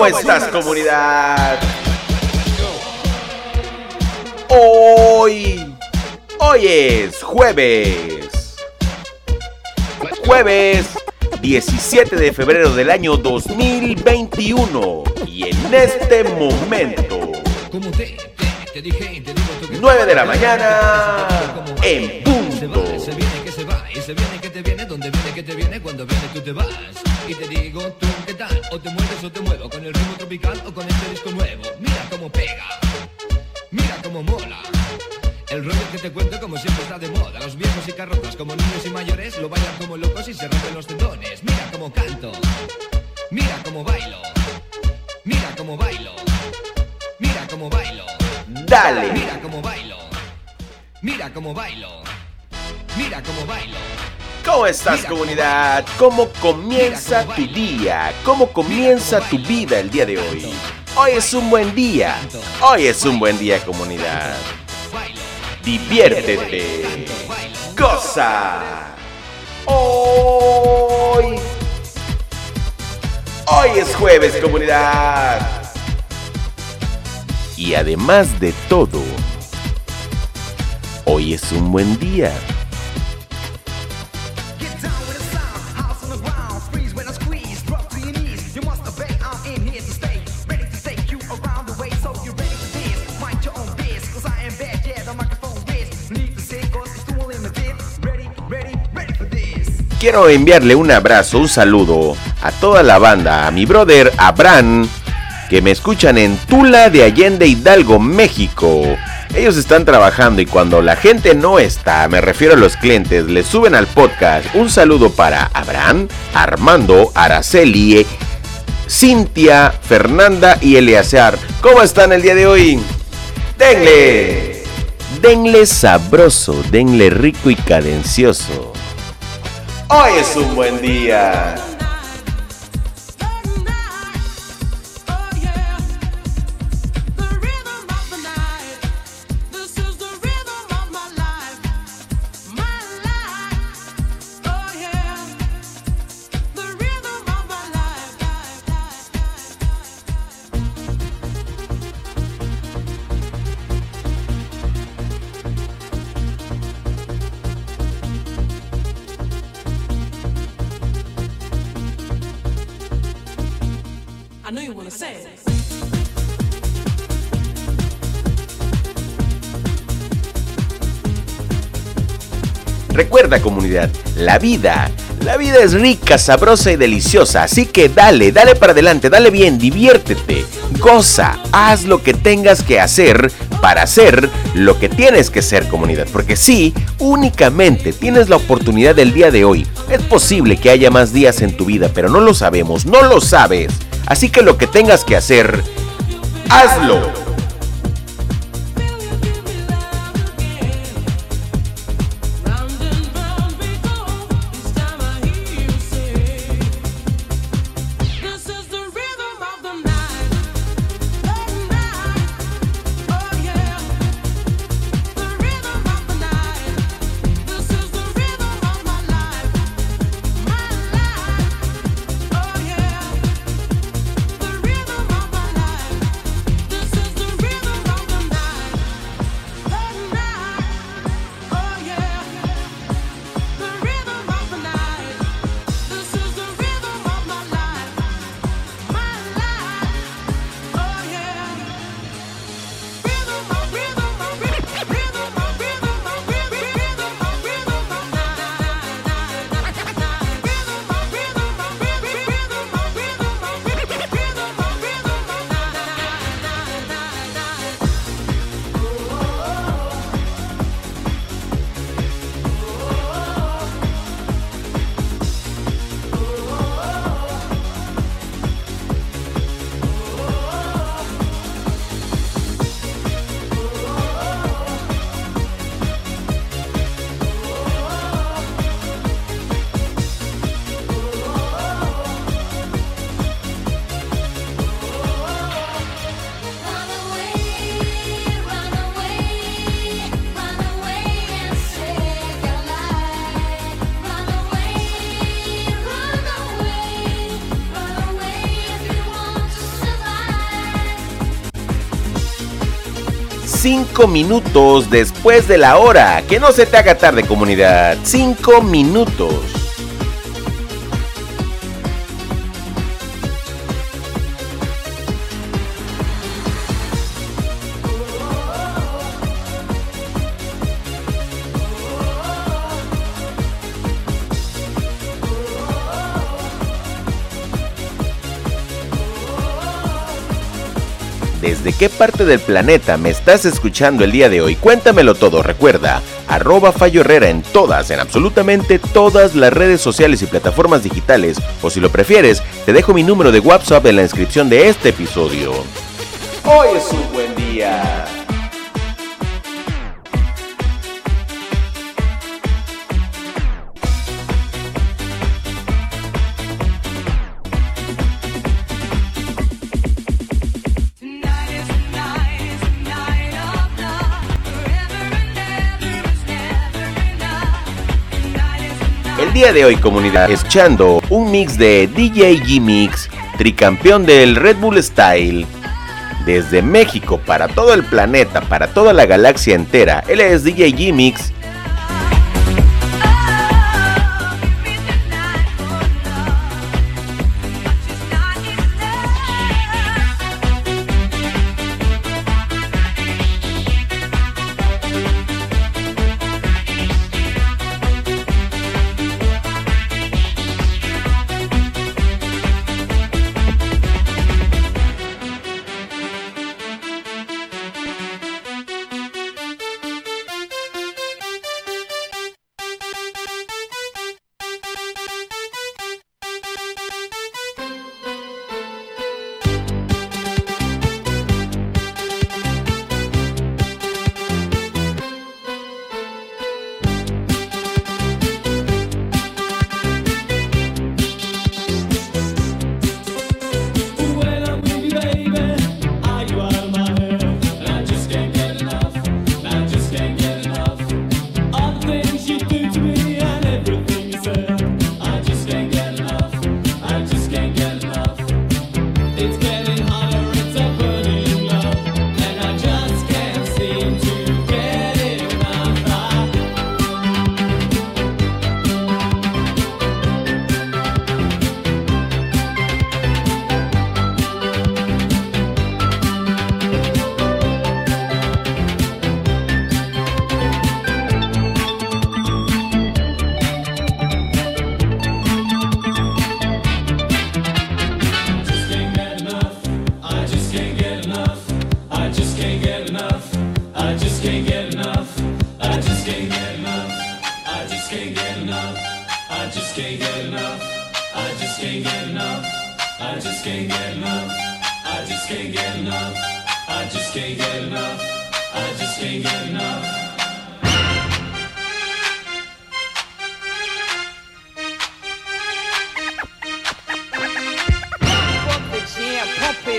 ¿Cómo estás comunidad? Hoy, hoy es jueves. Jueves 17 de febrero del año 2021. Y en este momento, 9 de la mañana, en punto. Te viene, donde viene que te viene, cuando viene tú te vas. Y te digo tú qué tal, o te mueves o te muevo, con el ritmo tropical o con este disco nuevo. Mira cómo pega, mira cómo mola. El rollo que te cuento como siempre está de moda. Los viejos y carrozas como niños y mayores lo bailan como locos y se rompen los tendones. Mira cómo canto, mira cómo bailo, mira cómo bailo, mira cómo bailo. Dale. Mira cómo bailo. Mira cómo bailo. Mira cómo bailo. ¿Cómo estás comunidad? ¿Cómo comienza tu día? ¿Cómo comienza tu vida el día de hoy? Hoy es un buen día. Hoy es un buen día comunidad. Diviértete. Goza. Hoy. Hoy es jueves comunidad. Y además de todo, hoy es un buen día. Quiero enviarle un abrazo, un saludo a toda la banda, a mi brother Abraham, que me escuchan en Tula de Allende Hidalgo, México. Ellos están trabajando y cuando la gente no está, me refiero a los clientes, les suben al podcast. Un saludo para Abraham, Armando, Araceli, Cintia, Fernanda y Eleazar. ¿Cómo están el día de hoy? Denle. Denle sabroso, denle rico y cadencioso. Hoy es un buen día. Recuerda comunidad, la vida, la vida es rica, sabrosa y deliciosa, así que dale, dale para adelante, dale bien, diviértete, goza, haz lo que tengas que hacer para hacer lo que tienes que ser comunidad, porque sí, únicamente tienes la oportunidad del día de hoy. Es posible que haya más días en tu vida, pero no lo sabemos, no lo sabes. Así que lo que tengas que hacer, hazlo. 5 minutos después de la hora. Que no se te haga tarde comunidad. 5 minutos. ¿Desde qué parte del planeta me estás escuchando el día de hoy? Cuéntamelo todo, recuerda, arroba Fallo Herrera en todas, en absolutamente todas las redes sociales y plataformas digitales, o si lo prefieres, te dejo mi número de WhatsApp en la descripción de este episodio. Hoy es un buen día. El día de hoy, comunidad, escuchando un mix de DJ G-Mix, tricampeón del Red Bull Style. Desde México para todo el planeta, para toda la galaxia entera. Él es DJ G-Mix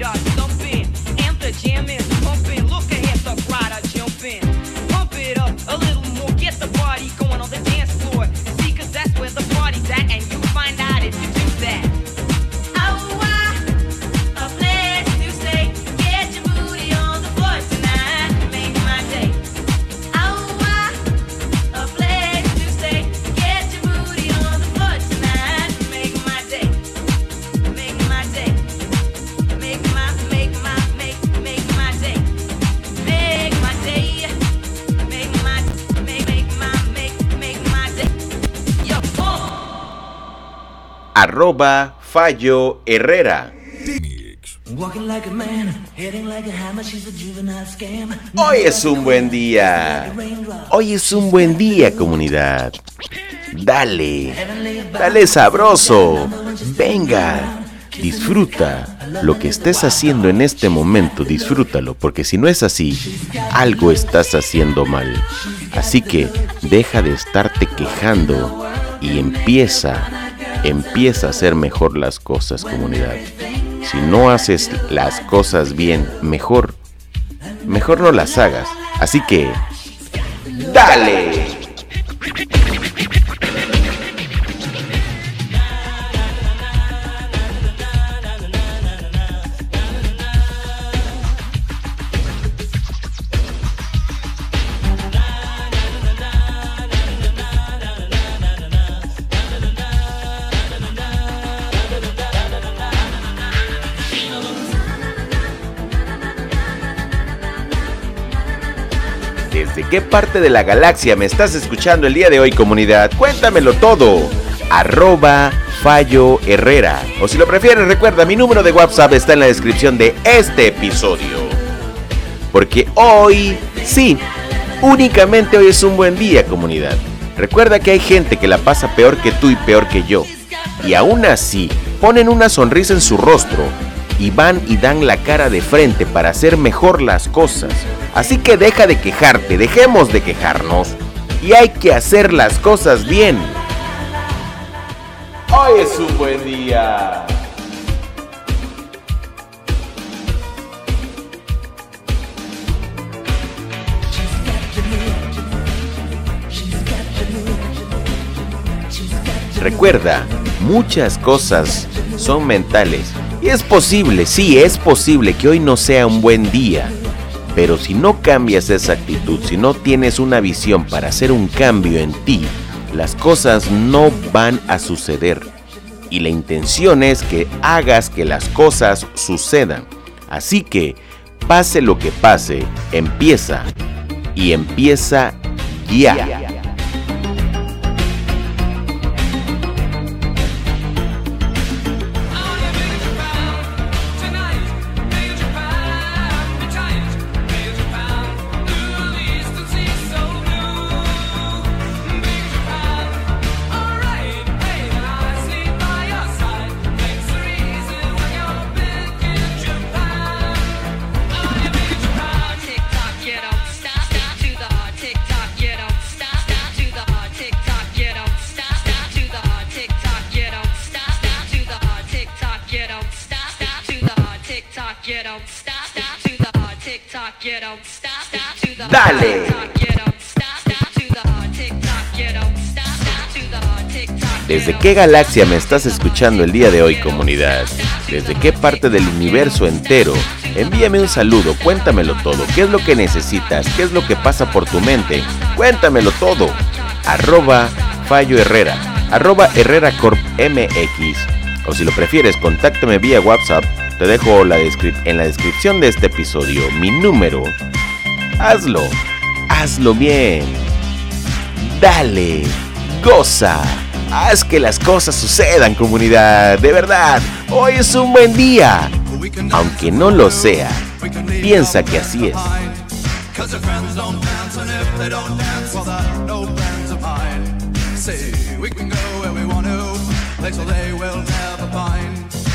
shot. A juvenile scam. Hoy es un buen día. Hoy es un buen día, comunidad. Dale, dale sabroso. Venga, disfruta lo que estés haciendo en este momento, disfrútalo, porque si no es así, algo estás haciendo mal. Así que deja de estarte quejando y empieza, empieza a hacer mejor las cosas, comunidad. Si no haces las cosas bien, mejor, mejor no las hagas. Así que, dale. Qué parte de la galaxia me estás escuchando el día de hoy, comunidad? Cuéntamelo todo. Arroba Fallo Herrera. O si lo prefieres, recuerda, mi número de WhatsApp está en la descripción de este episodio. Porque hoy, sí, únicamente hoy es un buen día, comunidad. Recuerda que hay gente que la pasa peor que tú y peor que yo. Y aún así, ponen una sonrisa en su rostro y van y dan la cara de frente para hacer mejor las cosas. Así que deja de quejarte, dejemos de quejarnos y hay que hacer las cosas bien. Hoy es un buen día. Recuerda, muchas cosas son mentales. Y es posible, sí, es posible que hoy no sea un buen día. Pero si no cambias esa actitud, si no tienes una visión para hacer un cambio en ti, las cosas no van a suceder. Y la intención es que hagas que las cosas sucedan. Así que, pase lo que pase, empieza. Y empieza ya. Tock, ¿Desde qué galaxia me estás escuchando el día de hoy, comunidad? ¿Desde qué parte del universo entero? Envíame un saludo, cuéntamelo todo. ¿Qué es lo que necesitas? ¿Qué es lo que pasa por tu mente? Cuéntamelo todo. Arroba Fallo Herrera. Arroba Herrera Corp MX. O si lo prefieres, contáctame vía WhatsApp. Te dejo la en la descripción de este episodio mi número. Hazlo. Hazlo bien. Dale, goza, haz que las cosas sucedan comunidad, de verdad, hoy es un buen día, aunque no lo sea, piensa que así es.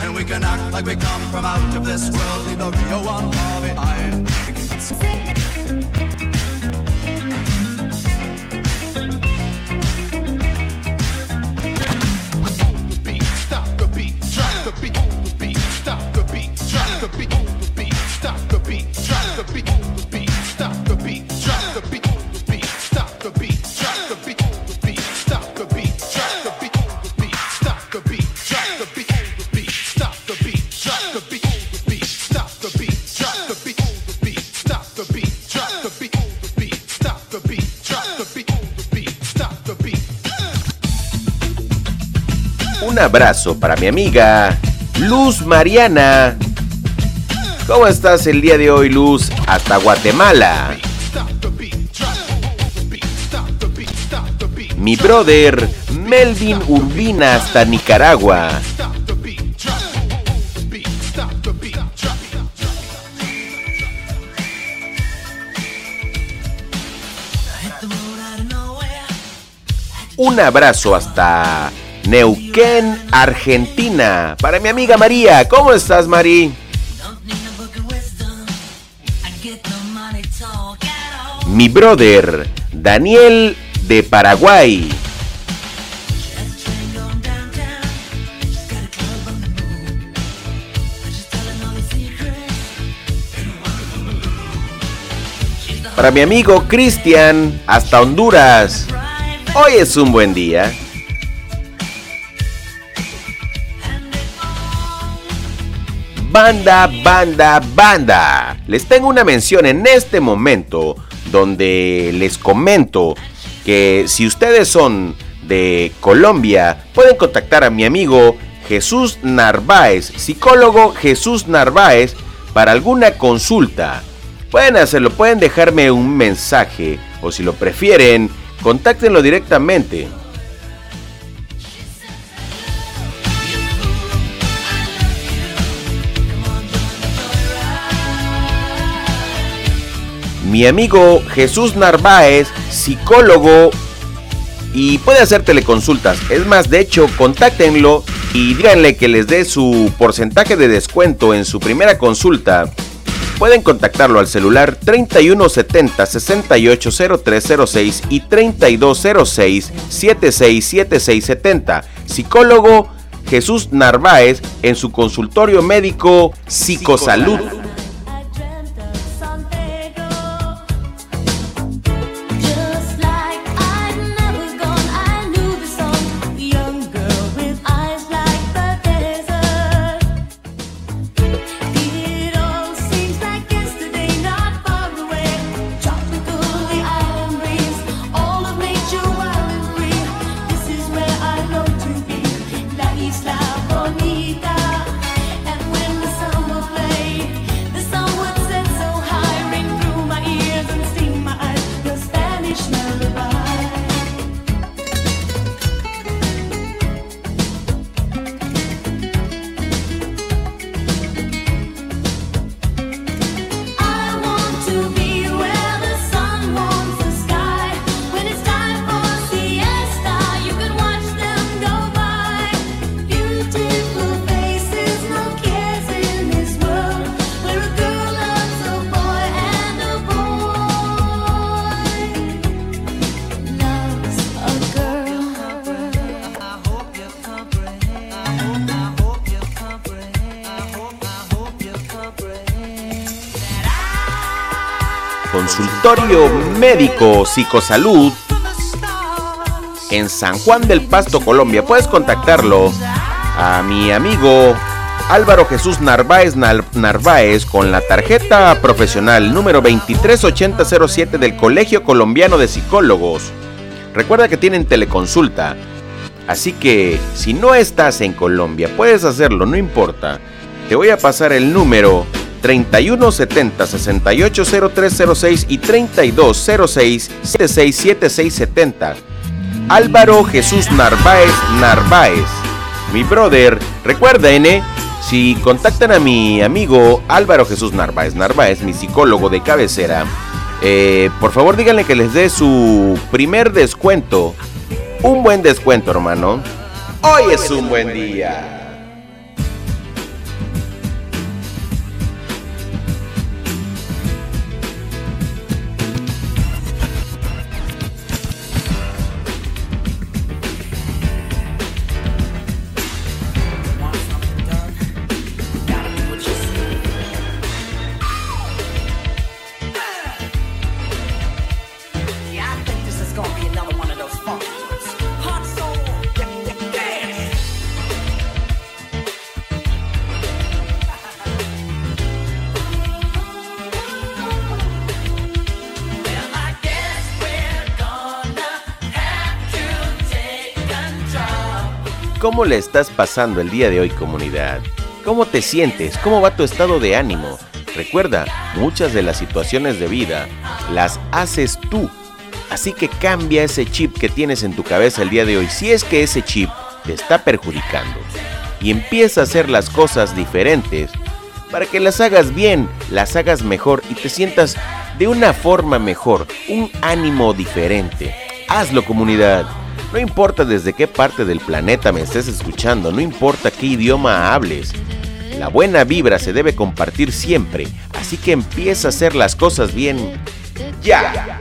And we can act like we come from out of this world, leave the real one far behind. beat, stop the beat, drop the beat, the beat, stop the beat, drop the beat, un abrazo para mi amiga Luz Mariana. ¿Cómo estás el día de hoy, Luz? Hasta Guatemala. Mi brother Melvin Urbina hasta Nicaragua. Un abrazo hasta Neuquén, Argentina. Para mi amiga María, ¿cómo estás, Mari? Mi brother, Daniel de Paraguay. Para mi amigo Cristian, hasta Honduras. Hoy es un buen día. Banda, banda, banda. Les tengo una mención en este momento donde les comento que si ustedes son de Colombia, pueden contactar a mi amigo Jesús Narváez, psicólogo Jesús Narváez, para alguna consulta. Pueden hacerlo, pueden dejarme un mensaje o si lo prefieren, contáctenlo directamente. Mi amigo Jesús Narváez, psicólogo y puede hacer teleconsultas. Es más, de hecho, contáctenlo y díganle que les dé su porcentaje de descuento en su primera consulta. Pueden contactarlo al celular 3170 680306 y 3206 767670. Psicólogo Jesús Narváez en su consultorio médico Psicosalud. Médico Psicosalud en San Juan del Pasto, Colombia. Puedes contactarlo a mi amigo Álvaro Jesús Narváez Nar- Narváez con la tarjeta profesional número 238007 del Colegio Colombiano de Psicólogos. Recuerda que tienen teleconsulta. Así que si no estás en Colombia, puedes hacerlo, no importa. Te voy a pasar el número 3170 680306 y 3206 767670. Álvaro Jesús Narváez Narváez. Mi brother, recuerden, ¿eh? si contactan a mi amigo Álvaro Jesús Narváez Narváez, mi psicólogo de cabecera, eh, por favor díganle que les dé su primer descuento. Un buen descuento, hermano. Hoy es un buen día. ¿Cómo le estás pasando el día de hoy, comunidad? ¿Cómo te sientes? ¿Cómo va tu estado de ánimo? Recuerda, muchas de las situaciones de vida las haces tú. Así que cambia ese chip que tienes en tu cabeza el día de hoy, si es que ese chip te está perjudicando. Y empieza a hacer las cosas diferentes para que las hagas bien, las hagas mejor y te sientas de una forma mejor, un ánimo diferente. Hazlo comunidad. No importa desde qué parte del planeta me estés escuchando, no importa qué idioma hables. La buena vibra se debe compartir siempre, así que empieza a hacer las cosas bien ya.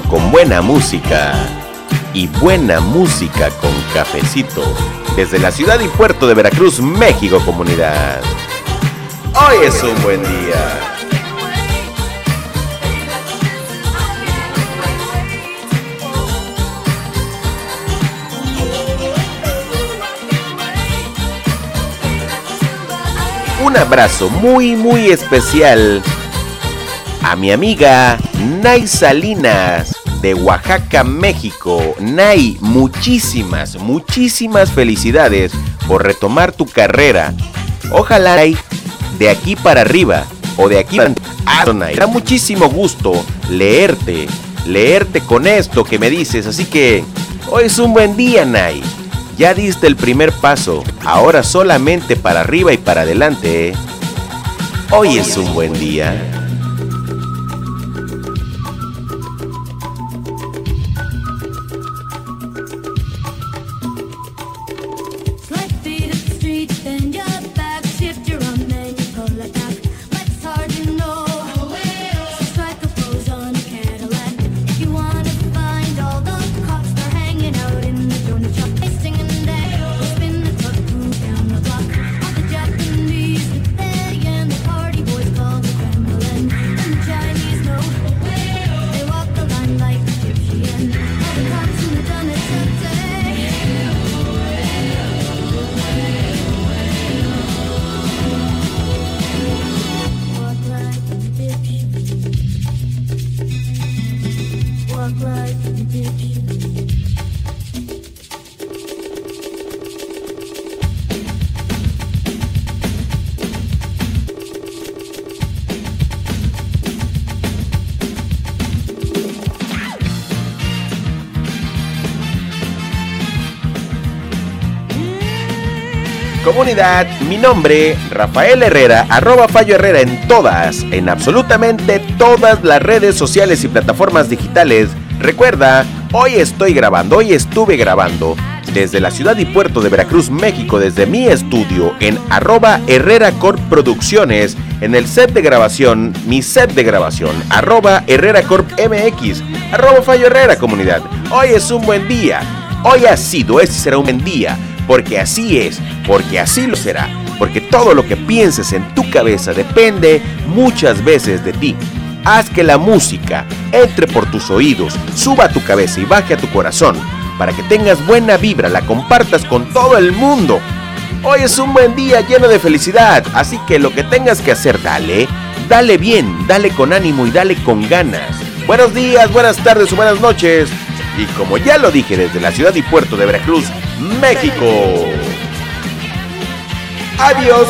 Con buena música. Y buena música con cafecito. Desde la ciudad y puerto de Veracruz, México, comunidad. Hoy es un buen día. Un abrazo muy muy especial a mi amiga Nay Salinas de Oaxaca, México. Nay, muchísimas, muchísimas felicidades por retomar tu carrera. Ojalá Nay, de aquí para arriba o de aquí para Nay. Da muchísimo gusto leerte, leerte con esto que me dices. Así que hoy es un buen día, Nay. Ya diste el primer paso, ahora solamente para arriba y para adelante. Hoy es un buen día. Comunidad, mi nombre, Rafael Herrera, arroba Fallo Herrera en todas, en absolutamente todas las redes sociales y plataformas digitales. Recuerda, hoy estoy grabando, hoy estuve grabando desde la ciudad y puerto de Veracruz, México, desde mi estudio en arroba Herrera Corp Producciones, en el set de grabación, mi set de grabación, arroba Herrera Corp MX, arroba Fallo Herrera comunidad. Hoy es un buen día, hoy ha sido, este será un buen día, porque así es, porque así lo será, porque todo lo que pienses en tu cabeza depende muchas veces de ti. Haz que la música entre por tus oídos, suba a tu cabeza y baje a tu corazón, para que tengas buena vibra, la compartas con todo el mundo. Hoy es un buen día lleno de felicidad, así que lo que tengas que hacer, dale, dale bien, dale con ánimo y dale con ganas. Buenos días, buenas tardes o buenas noches. Y como ya lo dije desde la ciudad y puerto de Veracruz, México. Adiós.